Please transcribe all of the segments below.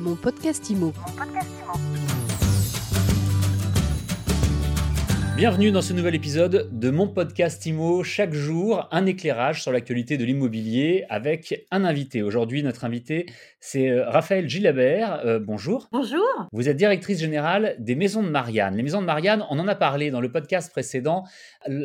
Mon podcast IMO. Bienvenue dans ce nouvel épisode de mon podcast IMO. Chaque jour, un éclairage sur l'actualité de l'immobilier avec un invité. Aujourd'hui, notre invité, c'est euh, Raphaël Gilabert. Euh, bonjour. Bonjour. Vous êtes directrice générale des Maisons de Marianne. Les Maisons de Marianne, on en a parlé dans le podcast précédent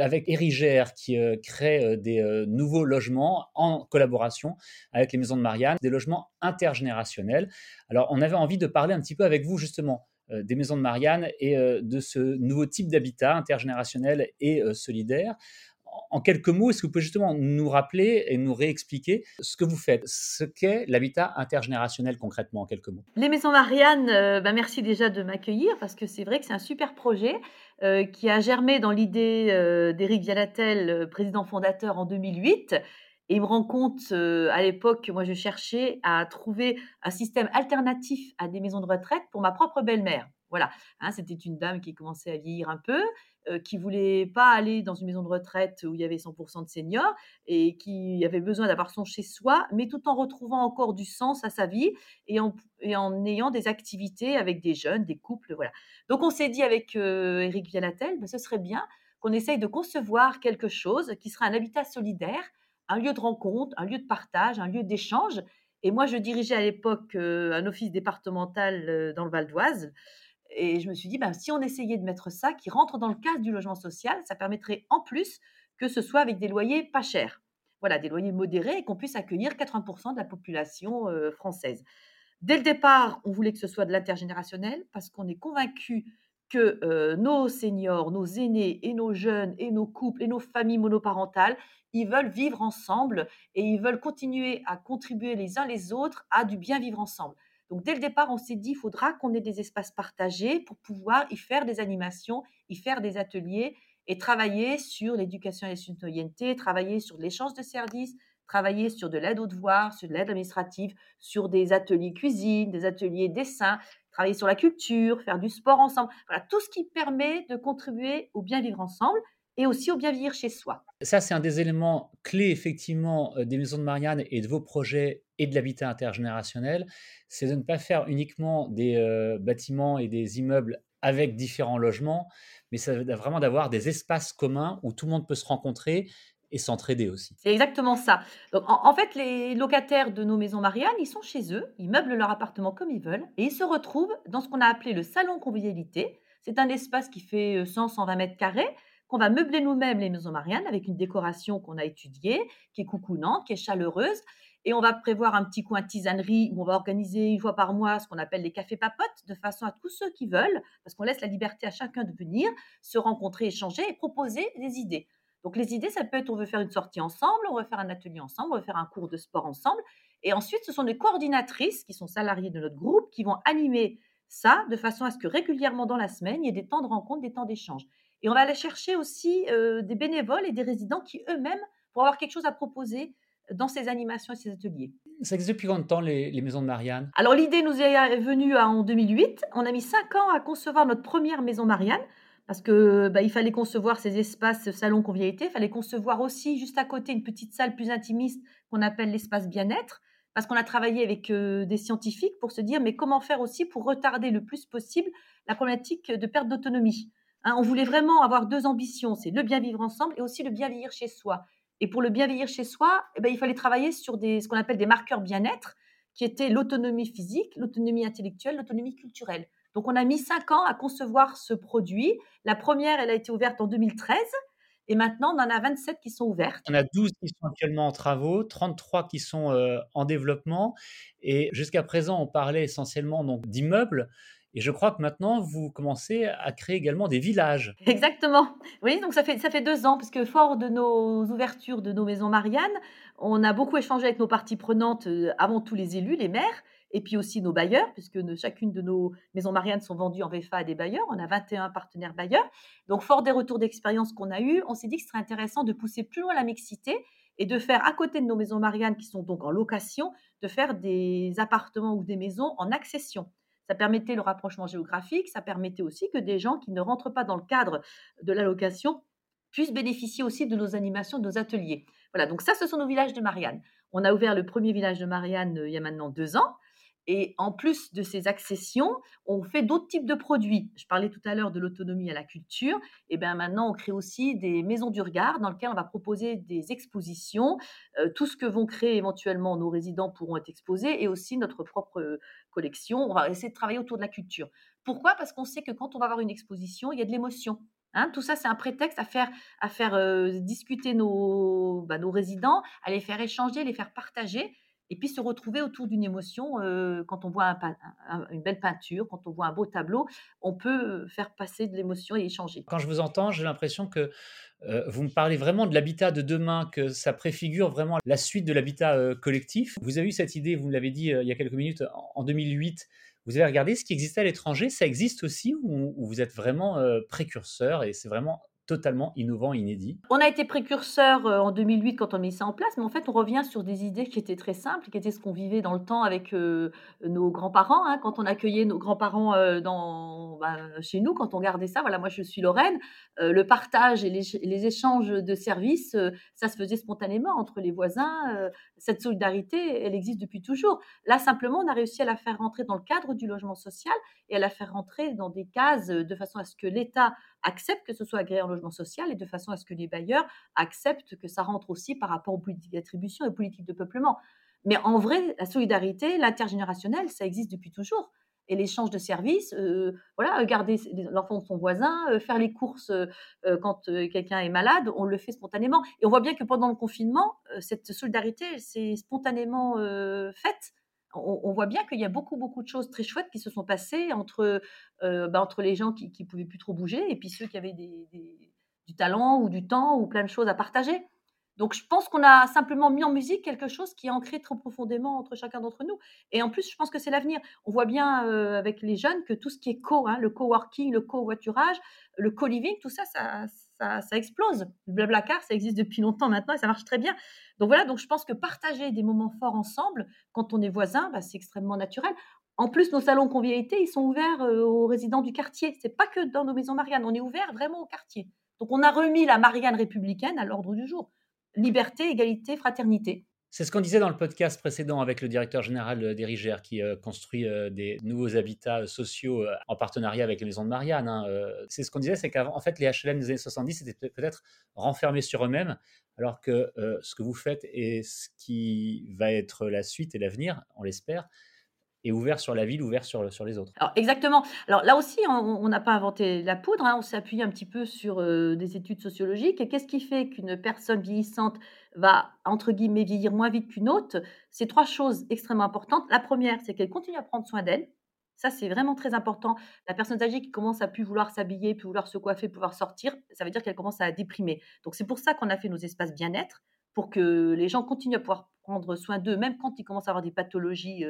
avec Érigère qui euh, crée des nouveaux logements en collaboration avec les Maisons de Marianne, des logements intergénérationnels. Alors, on avait envie de parler un petit peu avec vous justement des maisons de Marianne et euh, de ce nouveau type d'habitat intergénérationnel et euh, solidaire. En quelques mots, est-ce que vous pouvez justement nous rappeler et nous réexpliquer ce que vous faites, ce qu'est l'habitat intergénérationnel concrètement en quelques mots? Les Maisons Marianne, bah, merci déjà de m'accueillir parce que c'est vrai que c'est un super projet qui a germé dans l'idée d'Éric Vialatel, président fondateur en 2008 et il me rend compte à l'époque que moi je cherchais à trouver un système alternatif à des maisons de retraite pour ma propre belle-mère. Voilà, hein, c'était une dame qui commençait à vieillir un peu, qui voulait pas aller dans une maison de retraite où il y avait 100% de seniors et qui avait besoin d'avoir son chez soi, mais tout en retrouvant encore du sens à sa vie et en, et en ayant des activités avec des jeunes, des couples, voilà. Donc on s'est dit avec Eric Vialatel, ben, ce serait bien qu'on essaye de concevoir quelque chose qui sera un habitat solidaire un lieu de rencontre, un lieu de partage, un lieu d'échange. Et moi, je dirigeais à l'époque euh, un office départemental euh, dans le Val d'Oise. Et je me suis dit, ben, si on essayait de mettre ça, qui rentre dans le cadre du logement social, ça permettrait en plus que ce soit avec des loyers pas chers. Voilà, des loyers modérés et qu'on puisse accueillir 80% de la population euh, française. Dès le départ, on voulait que ce soit de l'intergénérationnel parce qu'on est convaincu que nos seniors, nos aînés et nos jeunes et nos couples et nos familles monoparentales, ils veulent vivre ensemble et ils veulent continuer à contribuer les uns les autres à du bien vivre ensemble. Donc dès le départ, on s'est dit, il faudra qu'on ait des espaces partagés pour pouvoir y faire des animations, y faire des ateliers et travailler sur l'éducation et la citoyenneté, travailler sur l'échange de services, travailler sur de l'aide aux devoirs, sur de l'aide administrative, sur des ateliers cuisine, des ateliers dessin, travailler sur la culture, faire du sport ensemble. Voilà, tout ce qui permet de contribuer au bien vivre ensemble et aussi au bien vivre chez soi. Ça, c'est un des éléments clés, effectivement, euh, des maisons de Marianne et de vos projets et de l'habitat intergénérationnel, c'est de ne pas faire uniquement des euh, bâtiments et des immeubles avec différents logements, mais ça vraiment d'avoir des espaces communs où tout le monde peut se rencontrer et s'entraider aussi. C'est exactement ça. Donc, en, fait, les locataires de nos maisons Marianne, ils sont chez eux, ils meublent leur appartement comme ils veulent, et ils se retrouvent dans ce qu'on a appelé le salon convivialité. C'est un espace qui fait 100-120 euh, mètres carrés, qu'on va meubler nous-mêmes les maisons Marianne avec une décoration qu'on a étudiée, qui est coucounante, qui est chaleureuse. Et on va prévoir un petit coin tisanerie où on va organiser une fois par mois ce qu'on appelle les cafés papotes, de façon à tous ceux qui veulent, parce qu'on laisse la liberté à chacun de venir, se rencontrer, échanger et proposer des idées. Donc les idées, ça peut être on veut faire une sortie ensemble, on veut faire un atelier ensemble, on veut faire un cours de sport ensemble. Et ensuite, ce sont des coordinatrices qui sont salariées de notre groupe qui vont animer ça de façon à ce que régulièrement dans la semaine, il y ait des temps de rencontre, des temps d'échange. Et on va aller chercher aussi euh, des bénévoles et des résidents qui eux-mêmes vont avoir quelque chose à proposer dans ces animations et ces ateliers. Ça existe depuis combien de temps les, les maisons de Marianne? Alors l'idée nous est venue en 2008. On a mis cinq ans à concevoir notre première maison Marianne parce que bah, il fallait concevoir ces espaces salon convivialité, il fallait concevoir aussi juste à côté une petite salle plus intimiste qu'on appelle l'espace bien-être, parce qu'on a travaillé avec euh, des scientifiques pour se dire mais comment faire aussi pour retarder le plus possible la problématique de perte d'autonomie. Hein, on voulait vraiment avoir deux ambitions, c'est le bien vivre ensemble et aussi le bien vieillir chez soi. Et pour le bien vieillir chez soi, eh ben, il fallait travailler sur ce qu'on appelle des marqueurs bien-être, qui étaient l'autonomie physique, l'autonomie intellectuelle, l'autonomie culturelle. Donc, on a mis cinq ans à concevoir ce produit. La première, elle a été ouverte en 2013. Et maintenant, on en a 27 qui sont ouvertes. On a 12 qui sont actuellement en travaux, 33 qui sont euh, en développement. Et jusqu'à présent, on parlait essentiellement donc d'immeubles. Et je crois que maintenant, vous commencez à créer également des villages. Exactement. Oui, donc ça fait, ça fait deux ans, parce que fort de nos ouvertures de nos maisons Marianne, on a beaucoup échangé avec nos parties prenantes, euh, avant tout les élus, les maires, et puis aussi nos bailleurs, puisque chacune de nos maisons Marianne sont vendues en VFA à des bailleurs. On a 21 partenaires bailleurs. Donc, fort des retours d'expérience qu'on a eus, on s'est dit que ce serait intéressant de pousser plus loin la mixité et de faire à côté de nos maisons Marianne qui sont donc en location, de faire des appartements ou des maisons en accession. Ça permettait le rapprochement géographique, ça permettait aussi que des gens qui ne rentrent pas dans le cadre de la location puissent bénéficier aussi de nos animations, de nos ateliers. Voilà, donc ça, ce sont nos villages de Marianne. On a ouvert le premier village de Marianne euh, il y a maintenant deux ans. Et en plus de ces accessions, on fait d'autres types de produits. Je parlais tout à l'heure de l'autonomie à la culture. Et bien maintenant, on crée aussi des maisons du regard dans lesquelles on va proposer des expositions. Euh, tout ce que vont créer éventuellement nos résidents pourront être exposés et aussi notre propre collection. On va essayer de travailler autour de la culture. Pourquoi? Parce qu'on sait que quand on va avoir une exposition, il y a de l'émotion. Hein. tout ça, c'est un prétexte à faire, à euh, discuter nos, bah, nos résidents, à les faire échanger, les faire partager et puis se retrouver autour d'une émotion. Quand on voit une belle peinture, quand on voit un beau tableau, on peut faire passer de l'émotion et échanger. Quand je vous entends, j'ai l'impression que vous me parlez vraiment de l'habitat de demain, que ça préfigure vraiment la suite de l'habitat collectif. Vous avez eu cette idée, vous me l'avez dit il y a quelques minutes, en 2008. Vous avez regardé ce qui existait à l'étranger, ça existe aussi ou, ou vous êtes vraiment précurseur et c'est vraiment totalement innovant, inédit. On a été précurseur euh, en 2008 quand on met ça en place, mais en fait, on revient sur des idées qui étaient très simples, qui étaient ce qu'on vivait dans le temps avec euh, nos grands-parents, hein, quand on accueillait nos grands-parents euh, bah, chez nous, quand on gardait ça. Voilà, moi, je suis Lorraine. le partage et les, échanges de services, ça se faisait spontanément entre les voisins. cette solidarité, elle existe depuis toujours. Là, simplement, on a réussi à la faire rentrer dans le cadre du logement social et à la faire rentrer dans des cases de façon à ce que l'État accepte que ce soit agréé en logement social et de façon à ce que les bailleurs acceptent que ça rentre aussi par rapport aux politiques d'attribution et aux politiques de peuplement. Mais en vrai, la solidarité, l'intergénérationnel, ça existe depuis toujours. Et l'échange de services, euh, voilà, garder l'enfant de son voisin, euh, faire les courses euh, quand quelqu'un est malade, on le fait spontanément. Et on voit bien que pendant le confinement, cette solidarité s'est spontanément faite on, voit bien qu'il y a beaucoup, beaucoup de choses très chouettes qui se sont passées entre, euh, bah, entre les gens qui ne pouvaient plus trop bouger et puis ceux qui avaient du talent ou du temps ou plein de choses à partager. Donc, je pense qu'on a simplement mis en musique quelque chose qui est ancré trop profondément entre chacun d'entre nous. Et en plus, je pense que c'est l'avenir. On voit bien euh, avec les jeunes que tout ce qui est co, hein, le coworking, le covoiturage, le co-living, tout ça, ça, ça, explose. Le blablacar, ça existe depuis longtemps maintenant et ça marche très bien. Donc voilà, donc je pense que partager des moments forts ensemble, quand on est voisins, bah, c'est extrêmement naturel. En plus, nos salons convivialité, ils sont ouverts euh, aux résidents du quartier. C'est pas que dans nos maisons Marianne, on est ouvert vraiment au quartier. Donc on a remis la Marianne républicaine à l'ordre du jour liberté, égalité, fraternité. C'est ce qu'on disait dans le podcast précédent avec le directeur général d'Erigère qui euh, construit euh, des nouveaux habitats sociaux euh, en partenariat avec les maisons de Marianne. Hein, c'est ce qu'on disait, c'est qu'en fait, les HLM des années 70 étaient peut-être renfermés sur eux-mêmes, alors que ce que vous faites et ce qui va être la suite et l'avenir, on l'espère, et ouvert sur la ville, ouvert sur, sur les autres. Alors, exactement. Alors là aussi, on n'a pas inventé la poudre, hein. on s'est appuyé un petit peu sur euh, des études sociologiques. Et qu'est-ce qui fait qu'une personne vieillissante va, entre guillemets, vieillir moins vite qu'une autre? C'est trois choses extrêmement importantes. La première, c'est qu'elle continue à prendre soin d'elle. Ça, c'est vraiment très important. La personne âgée qui commence à plus vouloir s'habiller, plus vouloir se coiffer, pouvoir sortir, ça veut dire qu'elle commence à déprimer. Donc, c'est pour ça qu'on a fait nos espaces bien-être, pour que les gens continuent à pouvoir prendre soin d'eux, même quand ils commencent à avoir des pathologies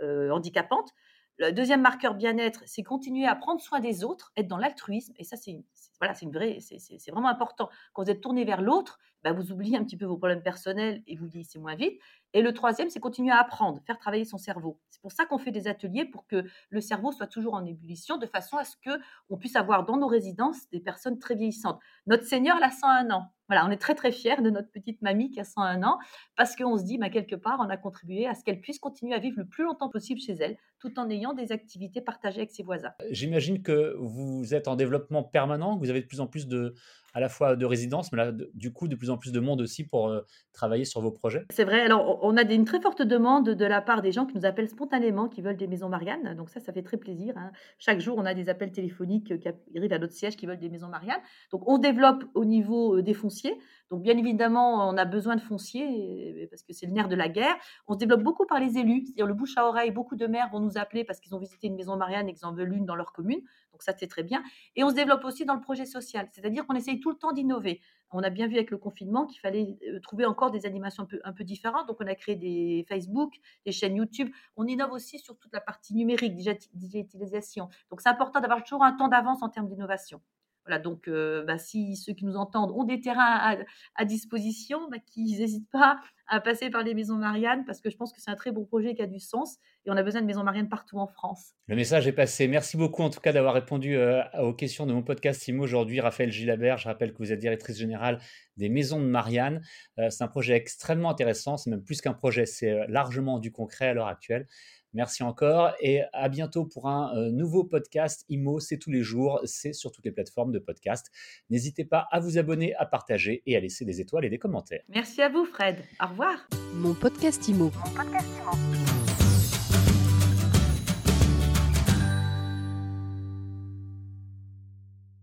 handicapantes. Le deuxième marqueur bien-être, c'est continuer à prendre soin des autres, être dans l'altruisme. Et ça, c'est voilà, une vraie, c'est vraiment important. Quand vous êtes tourné vers l'autre, bah, vous oubliez un petit peu vos problèmes personnels et vous vieillissez moins vite. Et le troisième, c'est continuer à apprendre, faire travailler son cerveau. C'est pour ça qu'on fait des ateliers pour que le cerveau soit toujours en ébullition, de façon à ce que on puisse avoir dans nos résidences des personnes très vieillissantes. Notre Seigneur, elle a 101 ans. Voilà, on est très très fiers de notre petite mamie qui a 101 ans, parce qu'on se dit, bah, quelque part, on a contribué à ce qu'elle puisse continuer à vivre le plus longtemps possible chez elle, tout en ayant des activités partagées avec ses voisins. J'imagine que vous êtes en développement permanent, que vous avez de plus en plus de, à la fois de résidences, mais là, du coup, de plus en plus de monde aussi pour euh, travailler sur vos projets C'est vrai. Alors, on a une très forte demande de la part des gens qui nous appellent spontanément, qui veulent des maisons Marianne. Donc, ça, ça fait très plaisir. Hein. Chaque jour, on a des appels téléphoniques qui arrivent à notre siège qui veulent des maisons Marianne. Donc, on développe au niveau euh, des fonciers. Donc, bien évidemment, on a besoin de fonciers parce que c'est le nerf de la guerre. On se développe beaucoup par les élus, c'est-à-dire le bouche à oreille. Beaucoup de maires vont nous appeler parce qu'ils ont visité une maison Marianne et qu'ils en veulent une dans leur commune. Donc, ça, c'est très bien. Et on se développe aussi dans le projet social, c'est-à-dire qu'on essaye tout le temps d'innover. On a bien vu avec le confinement qu'il fallait euh, trouver encore des animations un peu, un peu différentes. Donc, on a créé des Facebook, des chaînes YouTube. On innove aussi sur toute la partie numérique, digitalisation. Donc, c'est important d'avoir toujours un temps d'avance en termes d'innovation. Voilà, donc bah, si ceux qui nous entendent ont des terrains à, disposition, bah, qu'ils n'hésitent pas à passer par les maisons Marianne, parce que je pense que c'est un très bon projet qui a du sens, et on a besoin de maisons Marianne partout en France. Le message est passé. Merci beaucoup en tout cas d'avoir répondu aux questions de mon podcast Imo aujourd'hui. Raphaël Gilabert, je rappelle que vous êtes directrice générale des maisons de Marianne. C'est un projet extrêmement intéressant, c'est même plus qu'un projet, c'est largement du concret à l'heure actuelle. Merci encore et à bientôt pour un euh, nouveau podcast IMO. C'est tous les jours, c'est sur toutes les plateformes de podcast. N'hésitez pas à vous abonner, à partager et à laisser des étoiles et des commentaires. Merci à vous Fred. Au revoir. Mon podcast IMO. Mon podcast IMO.